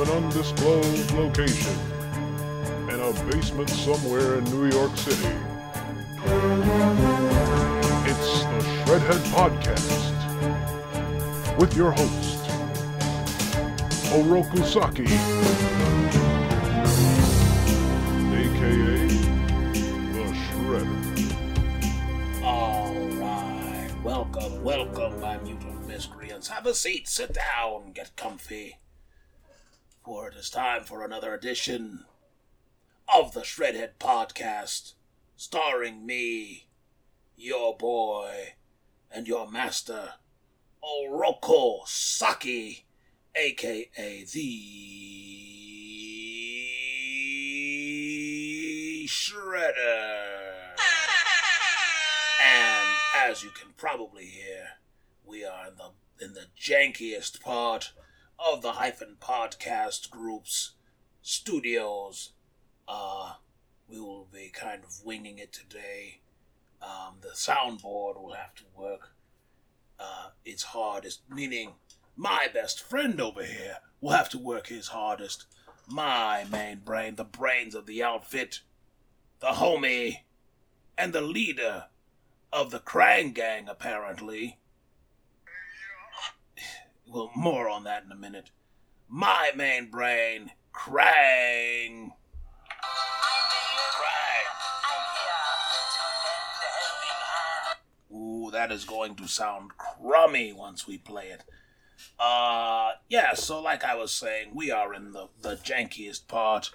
an undisclosed location in a basement somewhere in New York City. It's the Shredhead Podcast with your host, Oroku Saki, aka the Shredder. All right, welcome, welcome, my mutant miscreants. Have a seat, sit down, get comfy. For it is time for another edition of the Shredhead Podcast, starring me, your boy, and your master, Oroku Saki, aka the Shredder. And as you can probably hear, we are in the in the jankiest part of the hyphen podcast group's studios. Uh we will be kind of winging it today. Um, the soundboard will have to work uh, its hardest, meaning my best friend over here will have to work his hardest. My main brain, the brains of the outfit, the homie, and the leader of the Krang Gang, apparently. Well, more on that in a minute. My main brain, Krang. Ooh, that is going to sound crummy once we play it. Uh, yeah, so like I was saying, we are in the, the jankiest part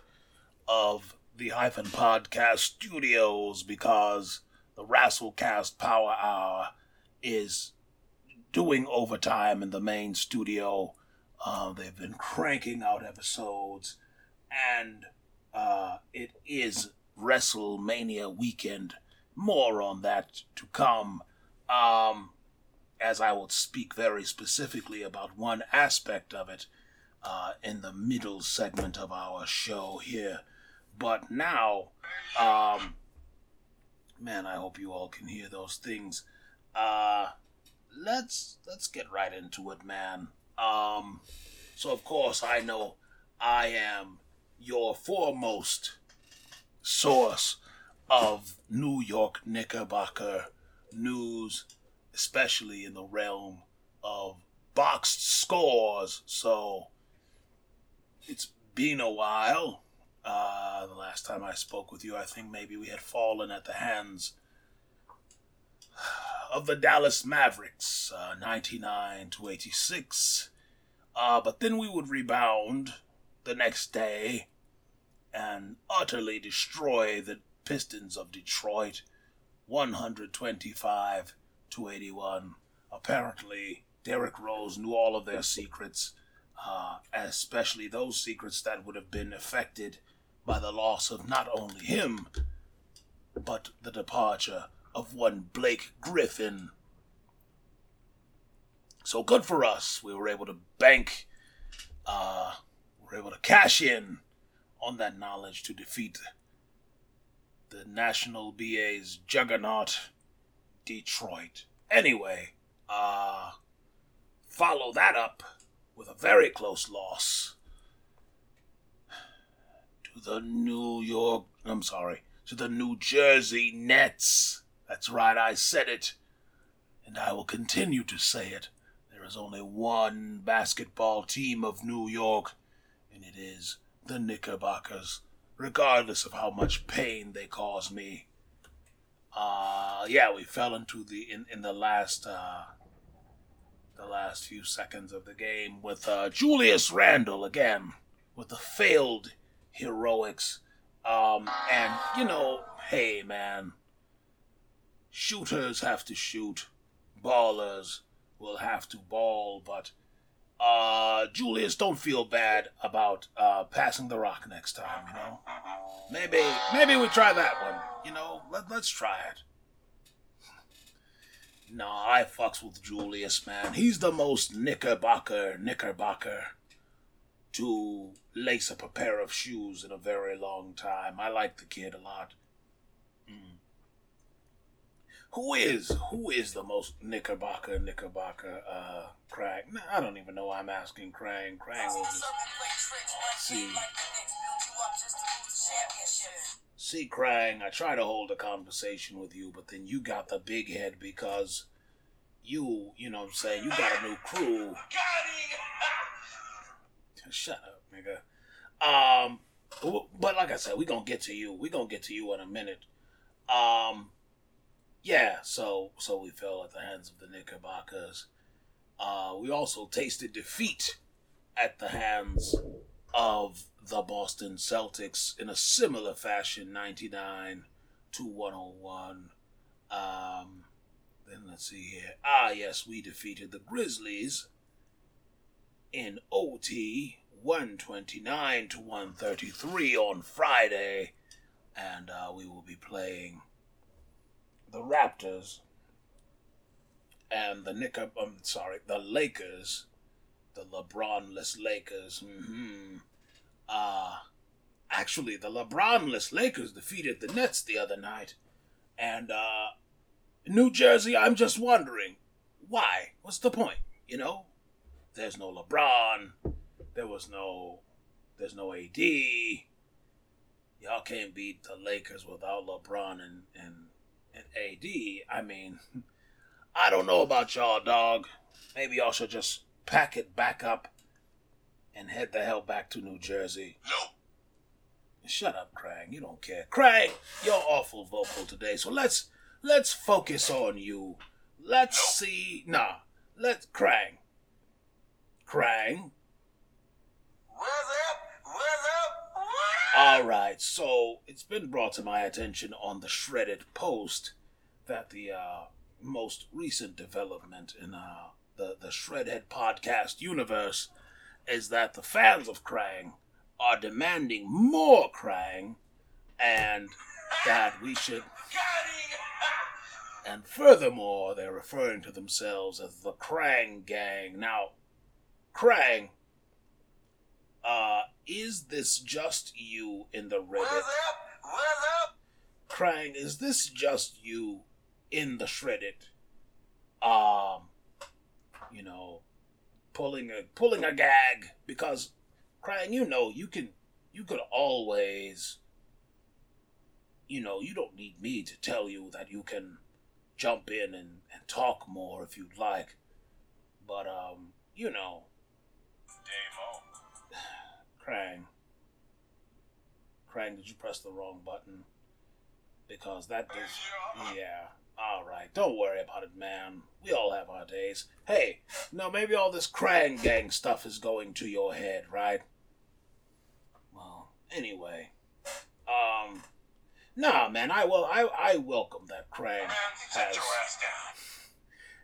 of the Hyphen Podcast studios because the Rasslecast Power Hour is doing overtime in the main studio. Uh, they've been cranking out episodes, and uh, it is WrestleMania weekend. More on that to come. Um, as I will speak very specifically about one aspect of it uh, in the middle segment of our show here. But now, um, man, I hope you all can hear those things. Uh, let's let's get right into it, man. Um, so of course I know I am your foremost source of New York Knickerbocker news, especially in the realm of boxed scores. So it's been a while. Uh, the last time I spoke with you, I think maybe we had fallen at the hands of the Dallas Mavericks, uh, 99 to 86. Uh, but then we would rebound the next day and utterly destroy the Pistons of Detroit, 125 to 81. Apparently, Derrick Rose knew all of their secrets, uh, especially those secrets that would have been affected by the loss of not only him, but the departure of one Blake Griffin. So good for us. We were able to bank, uh, we were able to cash in on that knowledge to defeat the National BA's juggernaut, Detroit. Anyway, uh, follow that up with a very close loss to the New York, I'm sorry, to the New Jersey Nets. That's right, I said it, and I will continue to say it. There is only one basketball team of New York, and it is the Knickerbockers, regardless of how much pain they cause me. Uh, yeah, we fell into the in, in the last uh, the last few seconds of the game with uh, Julius Randle again with the failed heroics. Um, and you know, hey man, shooters have to shoot, ballers will have to ball, but uh, Julius, don't feel bad about uh, passing the rock next time. You know, maybe maybe we try that one. You know, let, let's try it. No, I fucks with Julius, man. He's the most knickerbocker, knickerbocker to lace up a pair of shoes in a very long time. I like the kid a lot. Who is who is the most Knickerbocker Knickerbocker uh I don't even know why I'm asking Krang. Krang will just see. See, Krang, I try to hold a conversation with you, but then you got the big head because you, you know what I'm saying, you got a new crew. Shut up, nigga. Um, but like I said, we gonna get to you. We gonna get to you in a minute. Um, yeah. So so we fell at the hands of the Knickerbockers. Uh, we also tasted defeat at the hands of the Boston Celtics in a similar fashion, 99 to 101. Um, then let's see here. Ah, yes, we defeated the Grizzlies in OT 129 to 133 on Friday. And uh, we will be playing the Raptors and the Knicker. I'm um, sorry, the Lakers, the LeBronless Lakers. Mm-hmm. Uh, actually, the LeBronless Lakers defeated the Nets the other night, and uh, New Jersey. I'm just wondering why. What's the point? You know, there's no LeBron. There was no. There's no AD. Y'all can't beat the Lakers without LeBron and and and AD. I mean, I don't know about y'all, dog. Maybe y'all should just pack it back up and head the hell back to New Jersey. Nope. Shut up, Krang. You don't care. Krang, you're awful vocal today, so let's let's focus on you. Let's nope. see. Nah, let's Krang. Krang. What's up? What's up? All right. So it's been brought to my attention on the Shreddit post that the uh, most recent development in uh, the the Shredhead podcast universe is that the fans of Krang are demanding more Krang and that we should. And furthermore, they're referring to themselves as the Krang Gang. Now, Krang, uh, is this just you in the Reddit? What's up? What's up? Krang, is this just you in the Shreddit? Um, you know, pulling a pulling a gag because Krang, you know, you can you could always you know, you don't need me to tell you that you can jump in and, and talk more if you'd like. But um, you know. Krang. Krang, did you press the wrong button? Because that does yeah. All right, don't worry about it, man. We all have our days. Hey, now maybe all this Krang Gang stuff is going to your head, right? Well, anyway, um, nah, man, I will, I, I welcome that Krang has.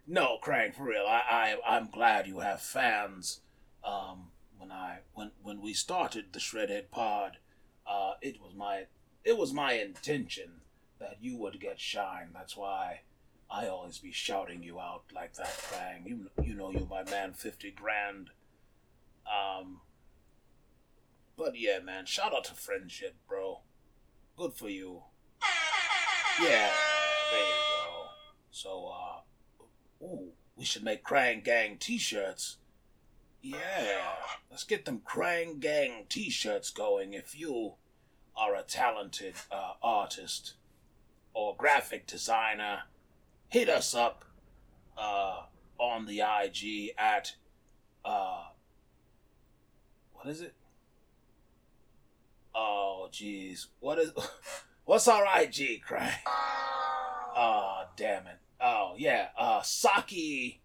No, Krang, for real. I, I, I'm glad you have fans. Um, when I, when, when we started the Shredhead Pod, uh, it was my, it was my intention that you would get shine. That's why I always be shouting you out like that, Krang. You you know you my man, fifty grand. Um. But yeah, man, shout out to friendship, bro. Good for you. Yeah, there you go. So, uh, ooh, we should make Krang Gang T-shirts. Yeah, let's get them Krang Gang T-shirts going. If you are a talented uh, artist or graphic designer, hit us up uh, on the IG at uh, what is it? Oh, jeez, what is what's our IG, cry? Oh, damn it. Oh, yeah. Uh, Saki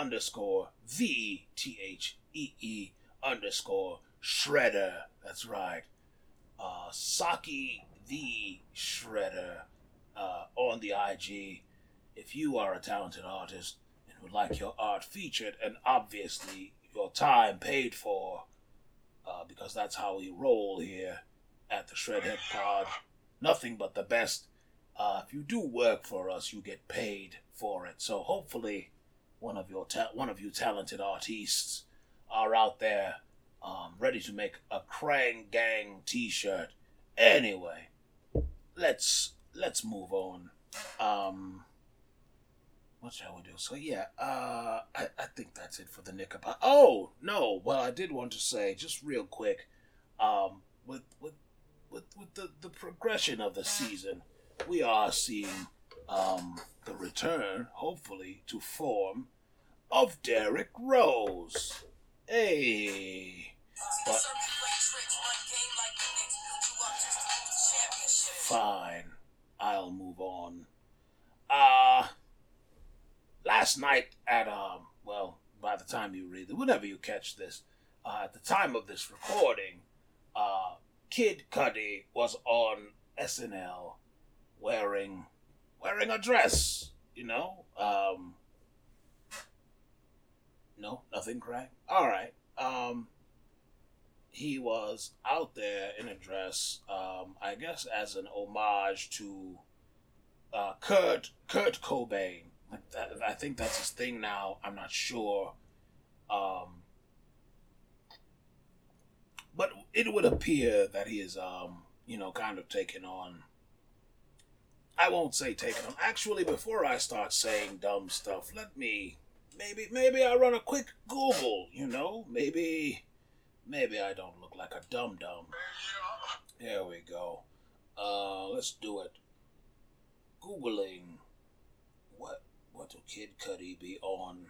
underscore V T H E E underscore Shredder. That's right. Uh, Saki the Shredder uh, on the IG if you are a talented artist and would like your art featured and obviously your time paid for, uh, because that's how we roll here at the Shredhead Pod. Nothing but the best. Uh, if you do work for us, you get paid for it. So hopefully, one of your ta- one of you talented artists are out there, um, ready to make a Krang Gang T-shirt. Anyway, let's let's move on. Um, what shall we do? So yeah, uh, I, I think that's it for the Knickerbocker. Oh no, well I did want to say just real quick, um, with with with with the the progression of the season, we are seeing um the return, hopefully, to form of Derrick Rose. Hey, but fine, I'll move on. Uh last night at um well by the time you read it whenever you catch this uh, at the time of this recording uh Kid Cudi was on snl wearing wearing a dress you know um no nothing Krang all right um he was out there in a dress um i guess as an homage to uh kurt kurt cobain like that, I think that's his thing now. I'm not sure. Um, but it would appear that he is, um, you know, kind of taking on. I won't say taking them. Actually, before I start saying dumb stuff, let me maybe maybe I run a quick Google. You know, maybe maybe I don't look like a dum dum. There we go. Uh, let's do it. Googling what what will Kid Cudi be on?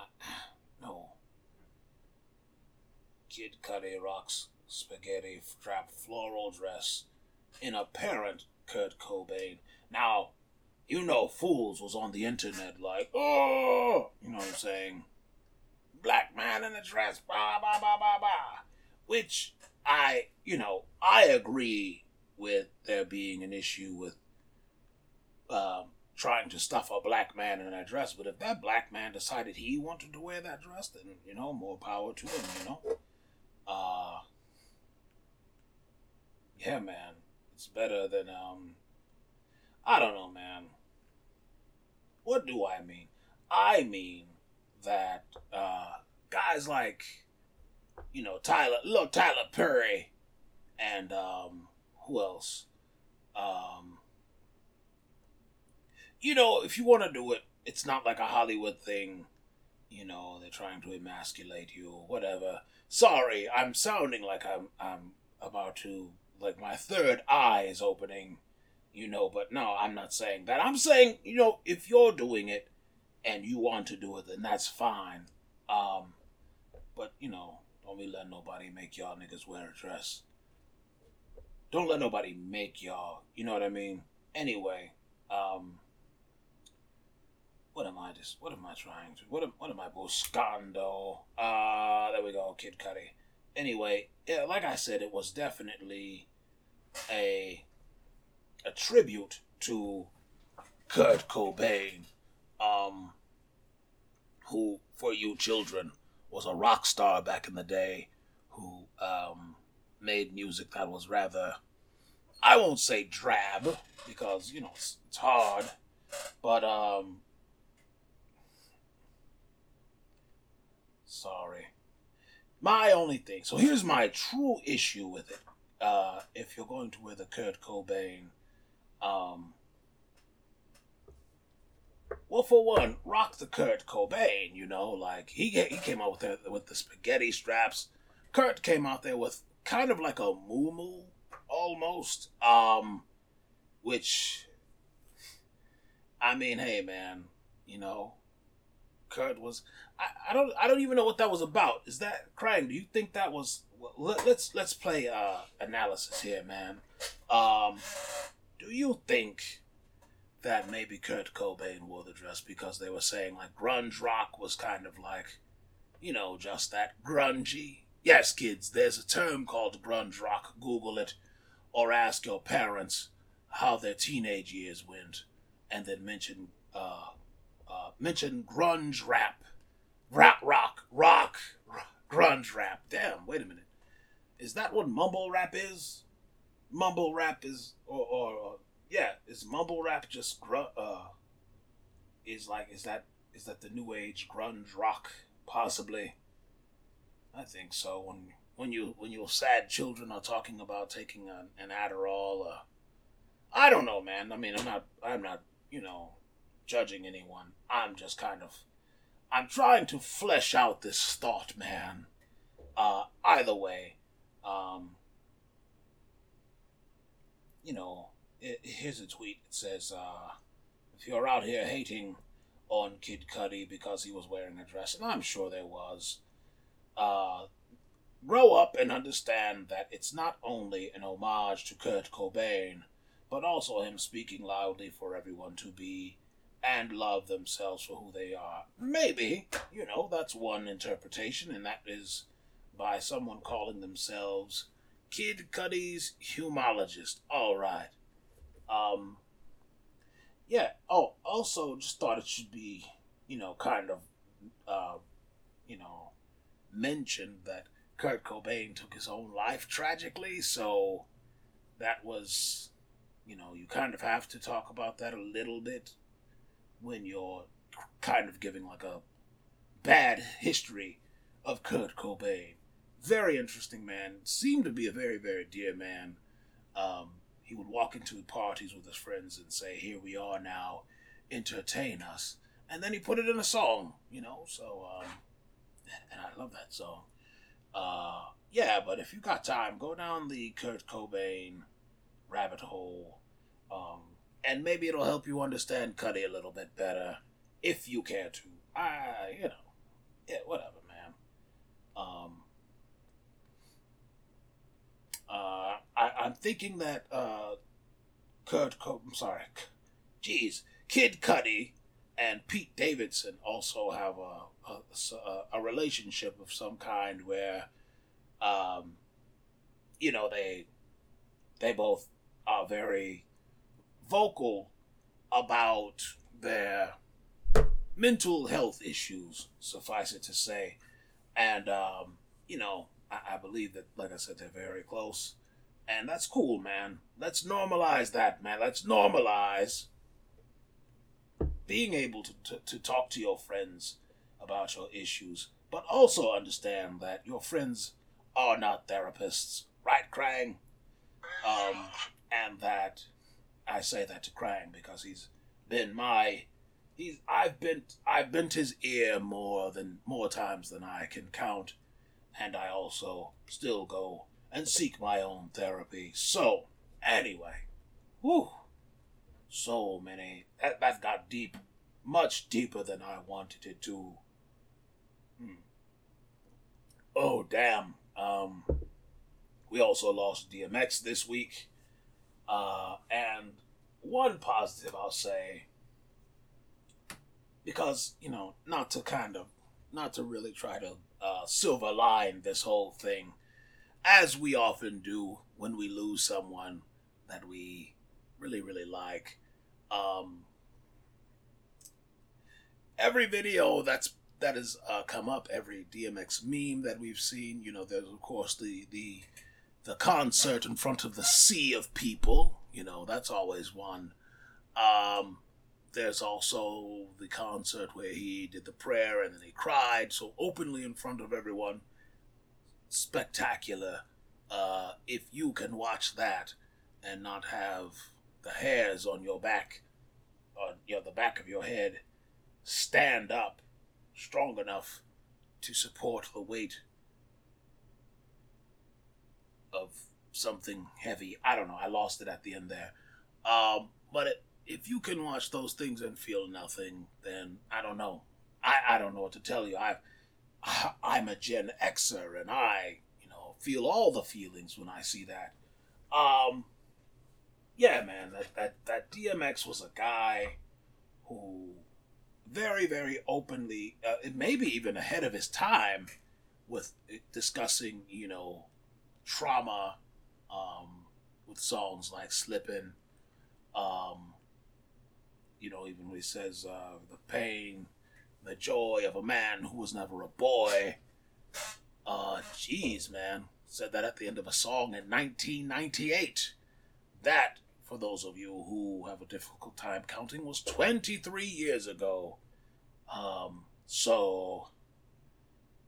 Uh, no. Kid Cudi rocks spaghetti strap floral dress in apparent Kurt Cobain. Now, you know, Fools was on the internet like, oh, you know what I'm saying? Black man in a dress, blah, blah, blah, blah, blah. Which I, you know, I agree with there being an issue with um, trying to stuff a black man in a dress. But if that black man decided he wanted to wear that dress, then you know, more power to him. You know, uh, yeah, man, it's better than um, I don't know, man. What do I mean? I mean that uh, guys like you know Tyler, little Tyler Perry, and um, who else? Um, you know, if you want to do it, it's not like a Hollywood thing. You know, they're trying to emasculate you or whatever. Sorry, I'm sounding like I'm I'm about to like my third eye is opening. You know, but no, I'm not saying that. I'm saying, you know, if you're doing it and you want to do it, then that's fine. Um, but you know, don't be letting nobody make y'all niggas wear a dress. Don't let nobody make y'all. You know what I mean? Anyway, um, what am I just? What am I trying to? What am? What am I buscando? Ah, uh, there we go, Kid Cudi. Anyway, yeah, like I said, it was definitely a a tribute to Kurt Cobain, um, who, for you children, was a rock star back in the day, who um, made music that was rather, I won't say drab, because you know it's, it's hard, but um, sorry. My only thing. So here's my true issue with it. Uh, if you're going to wear the Kurt Cobain, um, well, for one, rock the Kurt Cobain. You know, like he he came out with the, with the spaghetti straps. Kurt came out there with kind of like a moo almost, um, which, I mean, hey man, you know, Kurt was. I, I don't. I don't even know what that was about. Is that crying? Do you think that was? Let, let's let's play uh, analysis here, man. Um, do you think that maybe Kurt Cobain wore the dress because they were saying like grunge rock was kind of like, you know, just that grungy? Yes, kids. There's a term called grunge rock. Google it, or ask your parents how their teenage years went, and then mention uh, uh, mention grunge rap, rap rock, rock, grunge rap. Damn, wait a minute. Is that what mumble rap is? Mumble rap is, or, or, or yeah, is mumble rap just gr- uh, is like is that is that the new age grunge rock possibly? I think so. When when you when your sad children are talking about taking an, an Adderall, uh, I don't know, man. I mean, I'm not, I'm not, you know, judging anyone. I'm just kind of, I'm trying to flesh out this thought, man. Uh, either way, um, you know, it, here's a tweet. It says, uh, if you're out here hating on Kid Cudi because he was wearing a dress, and I'm sure there was, uh, grow up and understand that it's not only an homage to Kurt Cobain, but also him speaking loudly for everyone to be and love themselves for who they are. Maybe, you know, that's one interpretation, and that is by someone calling themselves Kid Cudi's humologist. All right. Um, yeah. Oh, also, just thought it should be, you know, kind of, uh, you know, mentioned that Kurt Cobain took his own life tragically, so that was, you know, you kind of have to talk about that a little bit when you're kind of giving like a bad history of Kurt Cobain. Very interesting man. Seemed to be a very, very dear man. Um, he would walk into parties with his friends and say, Here we are now, entertain us. And then he put it in a song, you know, so, um, and I love that song. Uh, yeah, but if you got time, go down the Kurt Cobain rabbit hole. Um, and maybe it'll help you understand Cudi a little bit better if you care to. I, you know, yeah, whatever, man. Um, uh, I, I'm thinking that uh, Kurt, Co- I'm sorry, jeez, Kid Cudi and Pete Davidson also have a a, a relationship of some kind where, um, you know, they they both are very vocal about their mental health issues, suffice it to say. And, um, you know, I, I believe that, like I said, they're very close. And that's cool, man. Let's normalize that, man. Let's normalize being able to, to, to talk to your friends about your issues, but also understand that your friends are not therapists, right, Krang? Um, and that I say that to Krang because he's been my he's I've bent I've bent his ear more than more times than I can count, and I also still go and seek my own therapy. So anyway, whew, so many that that got deep, much deeper than I wanted it to. Hmm. Oh damn! Um, we also lost DMX this week. Uh, and one positive I'll say, because, you know, not to kind of, not to really try to uh, silver line this whole thing, as we often do when we lose someone that we really, really like. Um, every video that's that has uh, come up, every DMX meme that we've seen, you know, there's of course the the the concert in front of the sea of people. You know, that's always one. Um, there's also the concert where he did the prayer and then he cried so openly in front of everyone. Spectacular. Uh, if you can watch that and not have the hairs on your back, on you know, the back of your head, stand up strong enough to support the weight of something heavy. I don't know. I lost it at the end there. Um, but it, if you can watch those things and feel nothing, then I don't know. I, I don't know what to tell you. I I'm a Gen Xer and I, you know, feel all the feelings when I see that. Um, yeah, man, that, that, that DMX was a guy who very, very openly, uh, maybe even ahead of his time, with discussing, you know, trauma um, with songs like Slipping. Um, you know, even when he says uh, the pain, the joy of a man who was never a boy. Uh, jeez, man. Said that at the end of a song in 1998. That, for those of you who have a difficult time counting, was 23 years ago. Um, so,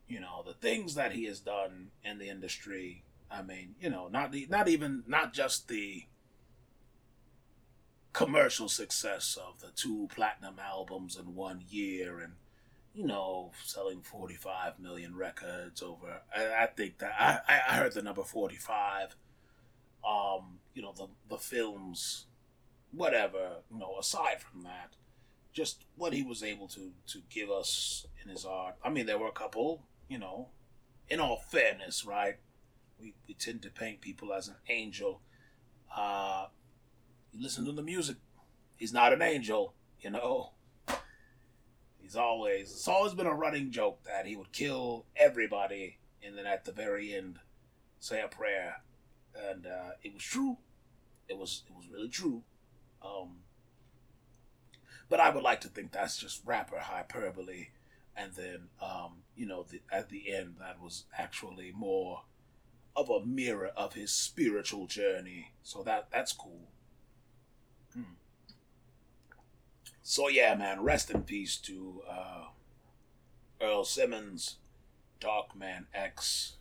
you know, the things that he has done in the industry I mean, you know, not the, not even not just the commercial success of the two platinum albums in one year and you know selling 45 million records over i, I think that I, I heard the number 45 um you know the the films whatever you know aside from that just what he was able to to give us in his art. I mean there were a couple you know in all fairness right we, we tend to paint people as an angel. Uh you listen to the music. He's not an angel you know. He's always it's always been a running joke that he would kill everybody and then at the very end say a prayer. And uh, it was true. It was it was really true. Um but i would like to think that's just rapper hyperbole and then um you know the, at the end that was actually more of a mirror of his spiritual journey so that that's cool Hmm. So yeah, man, rest in peace to uh, Earl Simmons, Darkman X.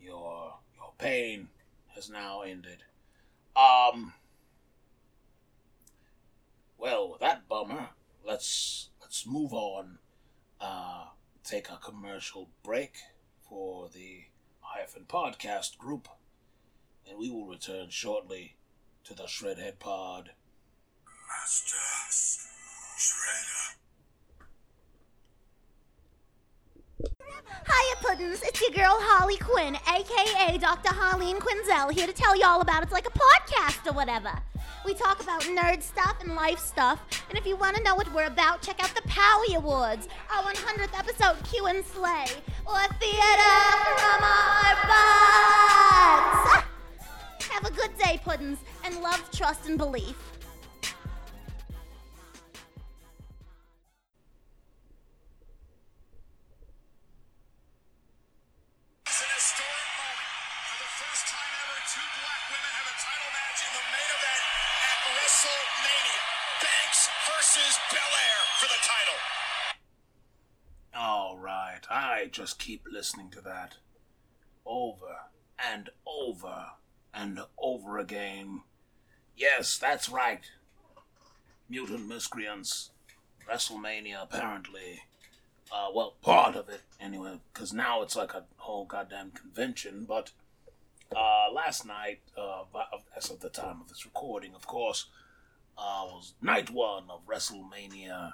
Your your pain has now ended. Um. Well, with that bummer, let's let's move on. Uh, take a commercial break for the hyphen podcast group, and we will return shortly to the Shredhead Pod. Master Shredder. Hiya, Puddins. It's your girl Harley Quinn, aka Dr. Harleen Quinzel, here to tell y'all about it's like a podcast or whatever. We talk about nerd stuff and life stuff, and if you want to know what we're about, check out the Powie Awards, our 100th episode, Q and Slay, or Theater from Our Butts. Have a good day, Puddins, and love, trust, and belief. Just keep listening to that over and over and over again. Yes, that's right. Mutant Miscreants, WrestleMania, apparently. Uh, well, part of it, anyway, because now it's like a whole goddamn convention. But uh, last night, uh, as of the time of this recording, of course, uh, was night one of WrestleMania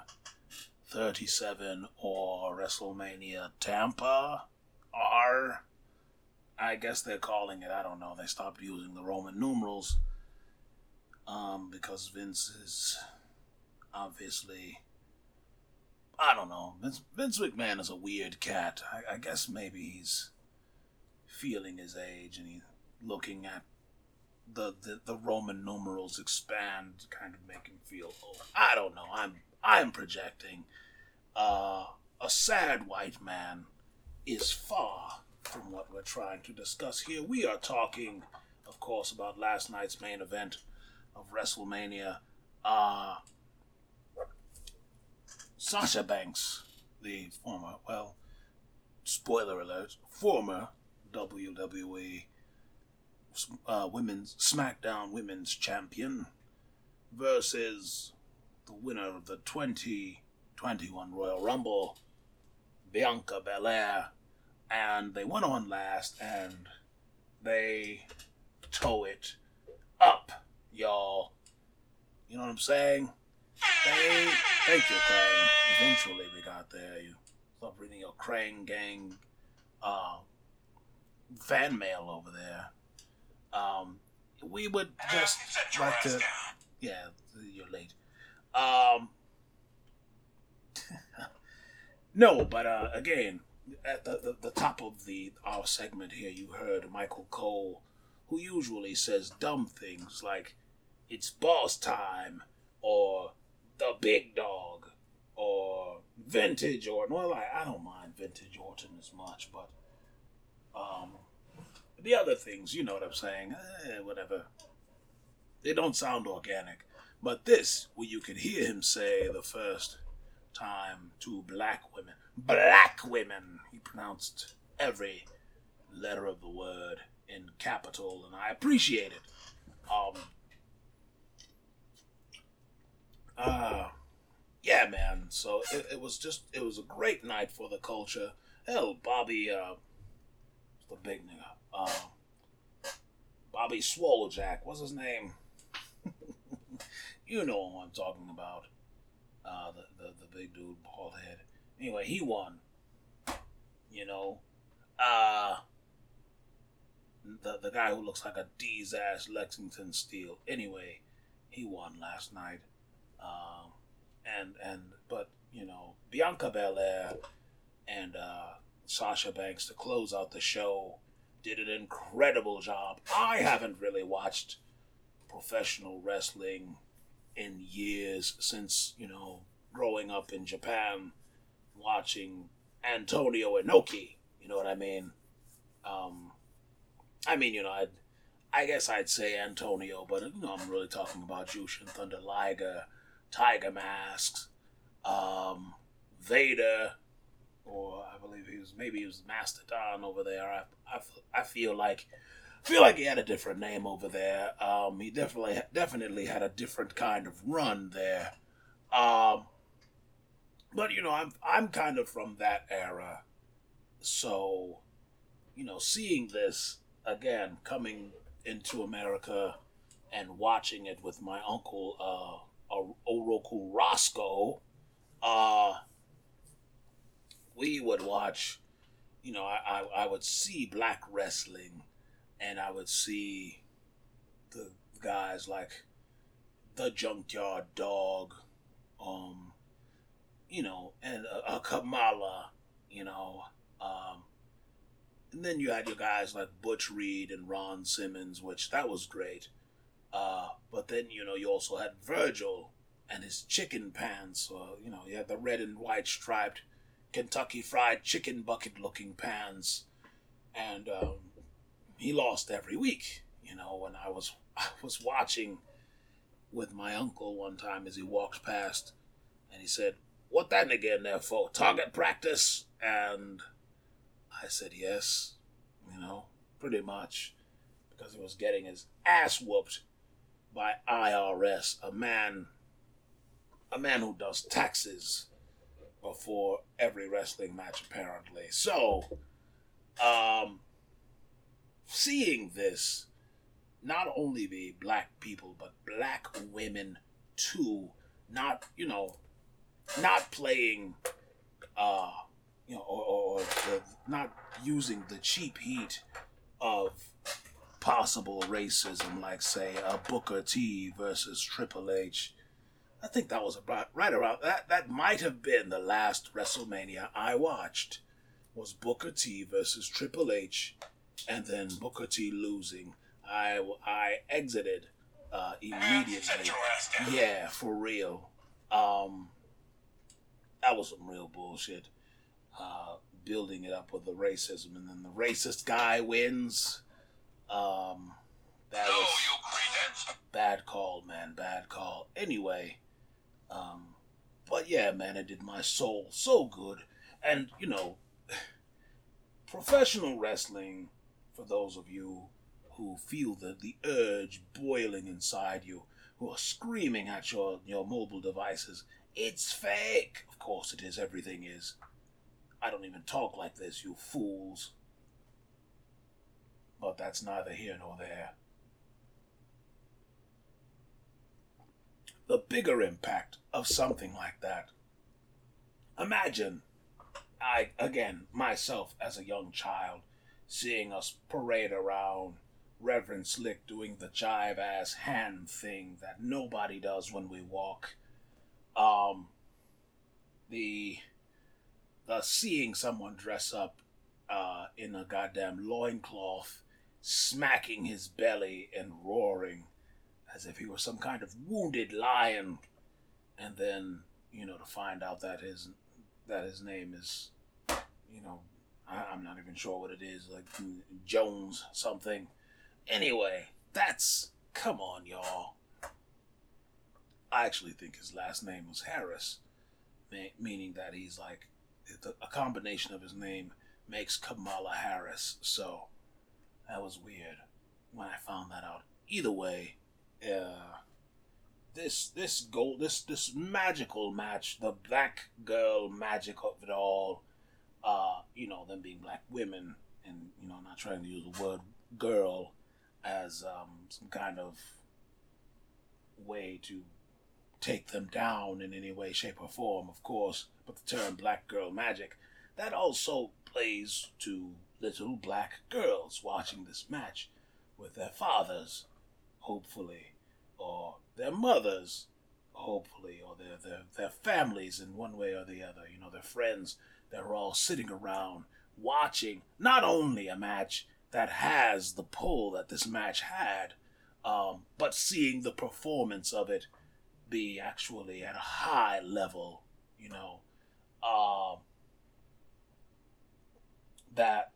37 or WrestleMania Tampa R. I guess they're calling it. I don't know. They stopped using the Roman numerals um, because Vince is obviously. I don't know. Vince, Vince McMahon is a weird cat. I, I guess maybe he's feeling his age and he's looking at the, the, the Roman numerals expand, kind of make him feel old. I don't know. I'm I'm projecting. Uh, a sad white man is far from what we're trying to discuss here. We are talking, of course, about last night's main event of WrestleMania. Uh, Sasha Banks, the former, well, spoiler alert, former WWE uh, women's SmackDown Women's Champion versus the winner of the 2021 Royal Rumble, Bianca Belair, and they went on last and they tow it up, y'all. You know what I'm saying? They, thank you, Krang. Eventually, we got there. You stop reading your Krang Gang uh, fan mail over there. Um, we would just like to, yeah, you're late. Um, no, but uh, again, at the, the, the top of the our segment here, you heard Michael Cole, who usually says dumb things like "It's boss time" or "The big dog" or "Vintage" or well, like I don't mind Vintage Orton as much, but um, the other things, you know what I'm saying? Eh, whatever. They don't sound organic. But this, where you could hear him say the first time to black women, black women, he pronounced every letter of the word in capital, and I appreciate it. Um, Uh, yeah, man. So it, it was just it was a great night for the culture. Hell, Bobby, uh, the big nigga, uh, Bobby Swolejack. What's his name? you know who I'm talking about. Uh, the, the the big dude, bald head. Anyway, he won. You know, uh, the the guy who looks like a D's ass Lexington Steel. Anyway, he won last night. Um, and and but you know Bianca Belair and uh, Sasha Banks to close out the show did an incredible job. I haven't really watched professional wrestling in years since you know growing up in Japan, watching Antonio Inoki. You know what I mean? Um, I mean, you know, I'd, I guess I'd say Antonio, but you know, I'm really talking about Jushin Thunder Liger, Tiger Masks, um, Vader, or I believe he was maybe he was Mastodon over there. I, I, I feel like feel like he had a different name over there. Um, he definitely definitely had a different kind of run there. Um, but you know, I'm I'm kind of from that era, so you know, seeing this again coming into America and watching it with my uncle uh, Oroku Roscoe, uh, we would watch. You know, I, I I would see black wrestling, and I would see the guys like the Junkyard Dog, um, you know, and a, a Kamala, you know, um, and then you had your guys like Butch Reed and Ron Simmons, which that was great. Uh, but then you know you also had Virgil and his chicken pants, or you know you had the red and white striped Kentucky Fried Chicken bucket looking pants, and um, he lost every week. You know when I was I was watching with my uncle one time as he walked past, and he said, "What that nigga in there for? Target practice?" And I said yes, you know, pretty much, because he was getting his ass whooped by IRS, a man, a man who does taxes before every wrestling match, apparently. So, um, seeing this, not only be black people, but black women too, not, you know, not playing, uh, you know, or, or the, not using the cheap heat of possible racism, like say a Booker T versus Triple H. I think that was about right around that. That might have been the last WrestleMania I watched. Was Booker T versus Triple H, and then Booker T losing. I I exited uh, immediately. Yeah, for real. Um, that was some real bullshit uh, building it up with the racism, and then the racist guy wins. Um, that No, was bad call, man, bad call. Anyway, um, but yeah, man, it did my soul so good, and you know, professional wrestling. For those of you who feel the the urge boiling inside you, who are screaming at your your mobile devices, it's fake. Of course, it is. Everything is. I don't even talk like this, you fools. But that's neither here nor there. The bigger impact of something like that. Imagine, I, again, myself as a young child, seeing us parade around Reverend Slick doing the jive ass hand thing that nobody does when we walk. Um, the the seeing someone dress up uh, in a goddamn loincloth, smacking his belly and roaring as if he were some kind of wounded lion, and then you know to find out that his that his name is, you know, I, I'm not even sure what it is, like Jones something. Anyway, that's come on, y'all. I actually think his last name was Harris, me- meaning that he's like a combination of his name makes Kamala Harris. So that was weird when I found that out. Either way, uh, this this goal this this magical match, the black girl magic of it all, uh, you know, them being black women, and you know, not trying to use the word girl as um, some kind of way to take them down in any way, shape, or form, of course. But the term black girl magic, that also plays to little black girls watching this match with their fathers, hopefully, or their mothers, hopefully, or their, their, their families in one way or the other, you know, their friends that are all sitting around watching not only a match that has the pull that this match had, um, but seeing the performance of it be actually at a high level, you know, um, that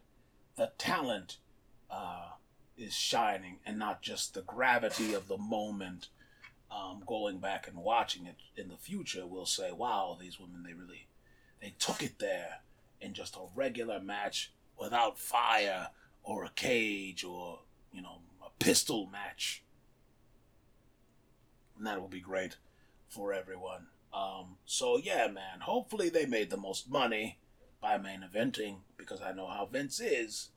the talent uh, is shining and not just the gravity of the moment. Um, going back and watching it in the future, we'll say, "Wow, these women they really they took it there in just a regular match without fire or a cage or you know a pistol match." And that will be great for everyone. Um, so yeah, man. Hopefully they made the most money by main eventing because I know how Vince is.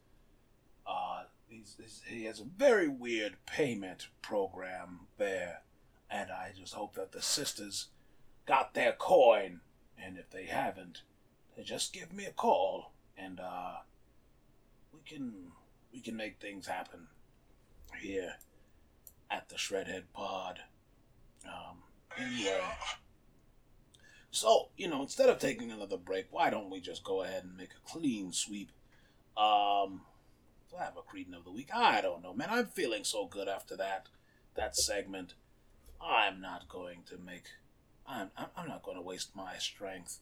Uh, he's, he's, he has a very weird payment program there, and I just hope that the sisters got their coin. And if they haven't, they just give me a call, and uh, we can we can make things happen here at the Shredhead Pod. Um, anyway. So, you know, instead of taking another break, why don't we just go ahead and make a clean sweep? Um, do I have a Cretin of the week? I don't know, man. I'm feeling so good after that that segment. I'm not going to make. I'm I'm not going to waste my strength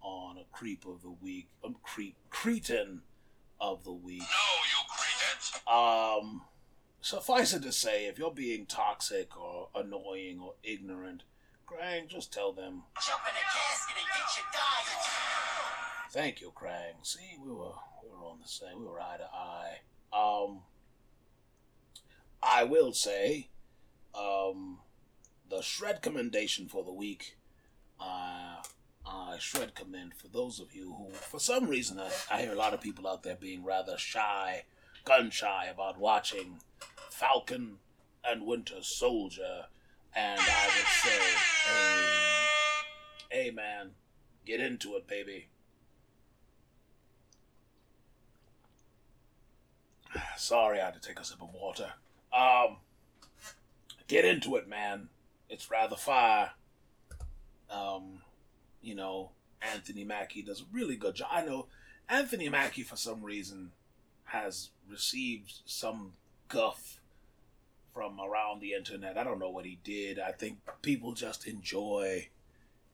on a creep of the week. Um, creep cretin of the week. No, you cretins! Um, suffice it to say, if you're being toxic or annoying or ignorant, Krang, just tell them. Jump in a casket and get your diet! Thank you, Krang. See, we were we were on the same. We were eye to eye. Um, I will say, um, the shred commendation for the week. Uh, I shred commend for those of you who, for some reason, I, I hear a lot of people out there being rather shy, gun shy about watching Falcon and Winter Soldier, and I would say, hey, hey, man, get into it, baby. Sorry, I had to take a sip of water. Um, get into it, man. It's rather fire. Um, you know, Anthony Mackie does a really good job. I know Anthony Mackie, for some reason, has received some guff from around the internet. I don't know what he did. I think people just enjoy,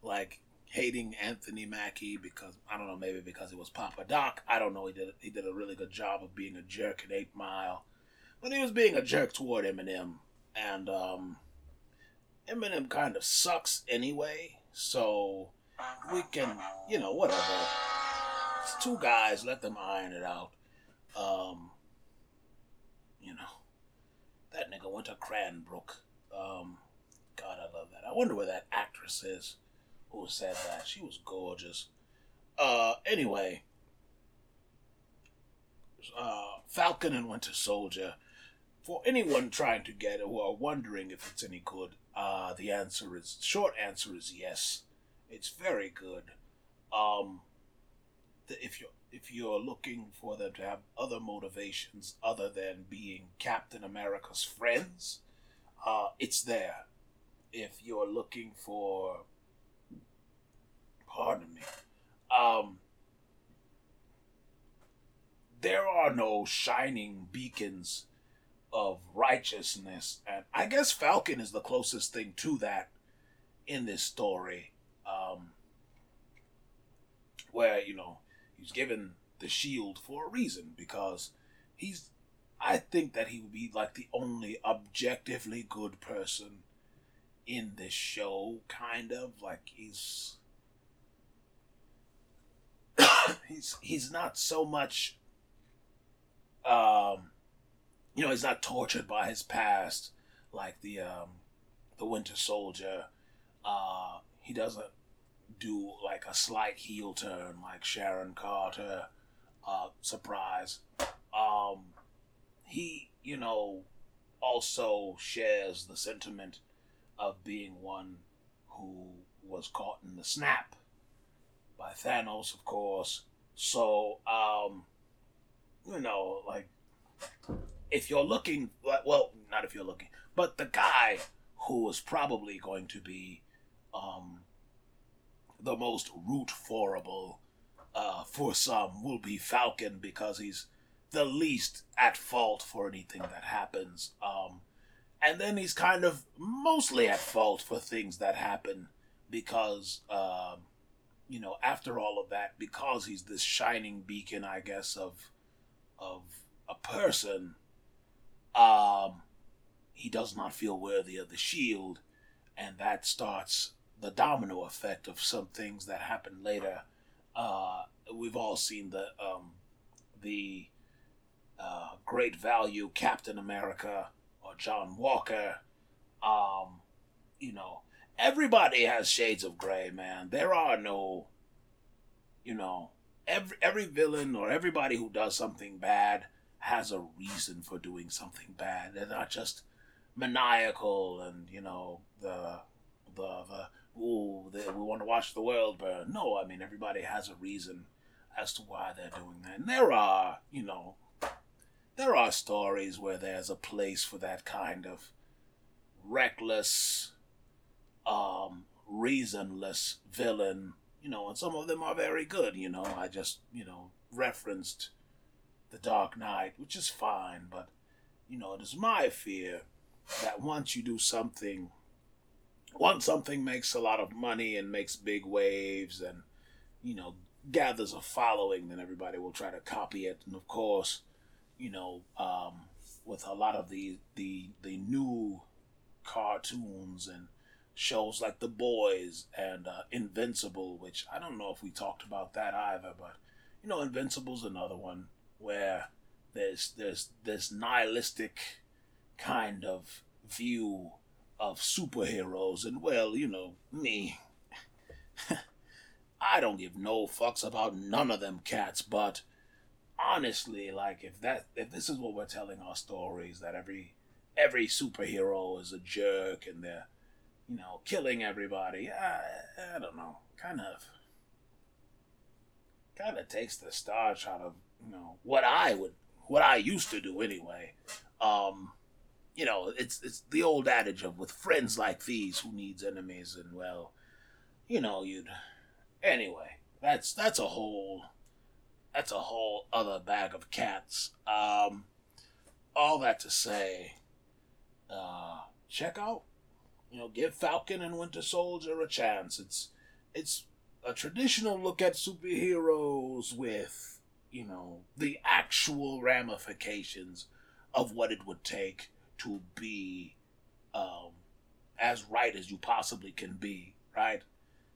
like, hating Anthony Mackie because I don't know, maybe because it was Papa Doc. I don't know. He did he did a really good job of being a jerk at Eight Mile, but he was being a jerk toward Eminem, and um, Eminem kind of sucks anyway. So we can, you know, whatever. It's two guys. Let them iron it out. Um, you know, that nigga went to Cranbrook. Um, God, I love that. I wonder where that actress is who said that. She was gorgeous. Uh, anyway, uh, Falcon and Winter Soldier. For anyone trying to get it who are wondering if it's any good, uh, the answer is short answer is yes. It's very good. Um, the, if you're if you're looking for them to have other motivations other than being Captain America's friends, uh, it's there. If you're looking for pardon me. Um, there are no shining beacons of righteousness, and I guess Falcon is the closest thing to that in this story. Um, where, you know, he's given the shield for a reason because he's. I think that he would be like the only objectively good person in this show, kind of. Like, he's he's he's not so much um you know he's not tortured by his past like the um the Winter Soldier, uh, he doesn't do like a slight heel turn like Sharon Carter. Uh, surprise. Um, he, you know, also shares the sentiment of being one who was caught in the snap by Thanos, of course. So, um, you know, like, if you're looking, well, not if you're looking, but the guy who is probably going to be um, the most root forable uh, for some will be Falcon because he's the least at fault for anything that happens. Um, and then he's kind of mostly at fault for things that happen because, um, you know, after all of that, because he's this shining beacon, I guess, of of a person, um, he does not feel worthy of the shield, and that starts the domino effect of some things that happen later. Uh, we've all seen the um, the uh, great value Captain America or John Walker. Um, you know, everybody has shades of gray, man. There are no, you know, every every villain or everybody who does something bad has a reason for doing something bad. They're not just maniacal and you know the the the ooh the, we want to watch the world burn. No, I mean everybody has a reason as to why they're doing that. And there are you know there are stories where there's a place for that kind of reckless, um, reasonless villain, you know, and some of them are very good, you know. I just, you know, referenced The Dark Knight, which is fine, but, you know, it is my fear that once you do something, once something makes a lot of money and makes big waves and, you know, gathers a following, then everybody will try to copy it. And of course, you know, um, with a lot of the the the new cartoons and shows like The Boys and uh, Invincible, which I don't know if we talked about that either, but you know, Invincible's another one where there's there's this nihilistic kind of view of superheroes, and well, you know, me. I don't give no fucks about none of them cats, but honestly, like if that if this is what we're telling our stories, that every every superhero is a jerk and they're you know killing everybody, I, I don't know, kind of kind of takes the starch out of you know what I would what I used to do anyway. Um, you know, it's it's the old adage of with friends like these, who needs enemies, and well, you know, you'd anyway. That's that's a whole that's a whole other bag of cats. Um, all that to say, uh, check out, you know, give Falcon and Winter Soldier a chance. It's it's a traditional look at superheroes with, you know, the actual ramifications of what it would take to be um, as right as you possibly can be, right?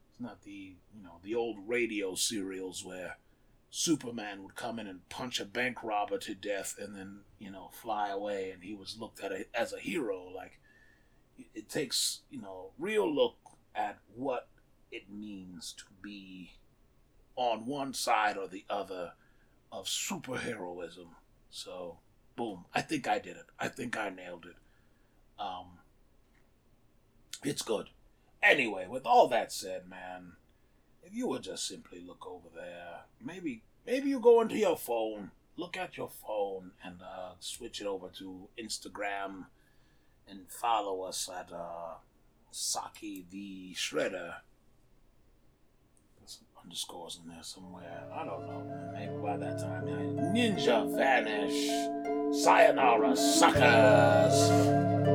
It's not the, you know, the old radio serials where Superman would come in and punch a bank robber to death and then, you know, fly away and he was looked at a, as a hero. Like, it takes, you know, real look at what it means to be on one side or the other of superheroism. So, boom. I think I did it. I think I nailed it. Um, it's good. Anyway, with all that said, man, if you would just simply look over there, maybe maybe you go into your phone, look at your phone, and uh, switch it over to Instagram, and follow us at uh, Saki the Shredder. Underscores in there somewhere. I don't know. Maybe by that time. Ninja vanish. Sayonara, suckers.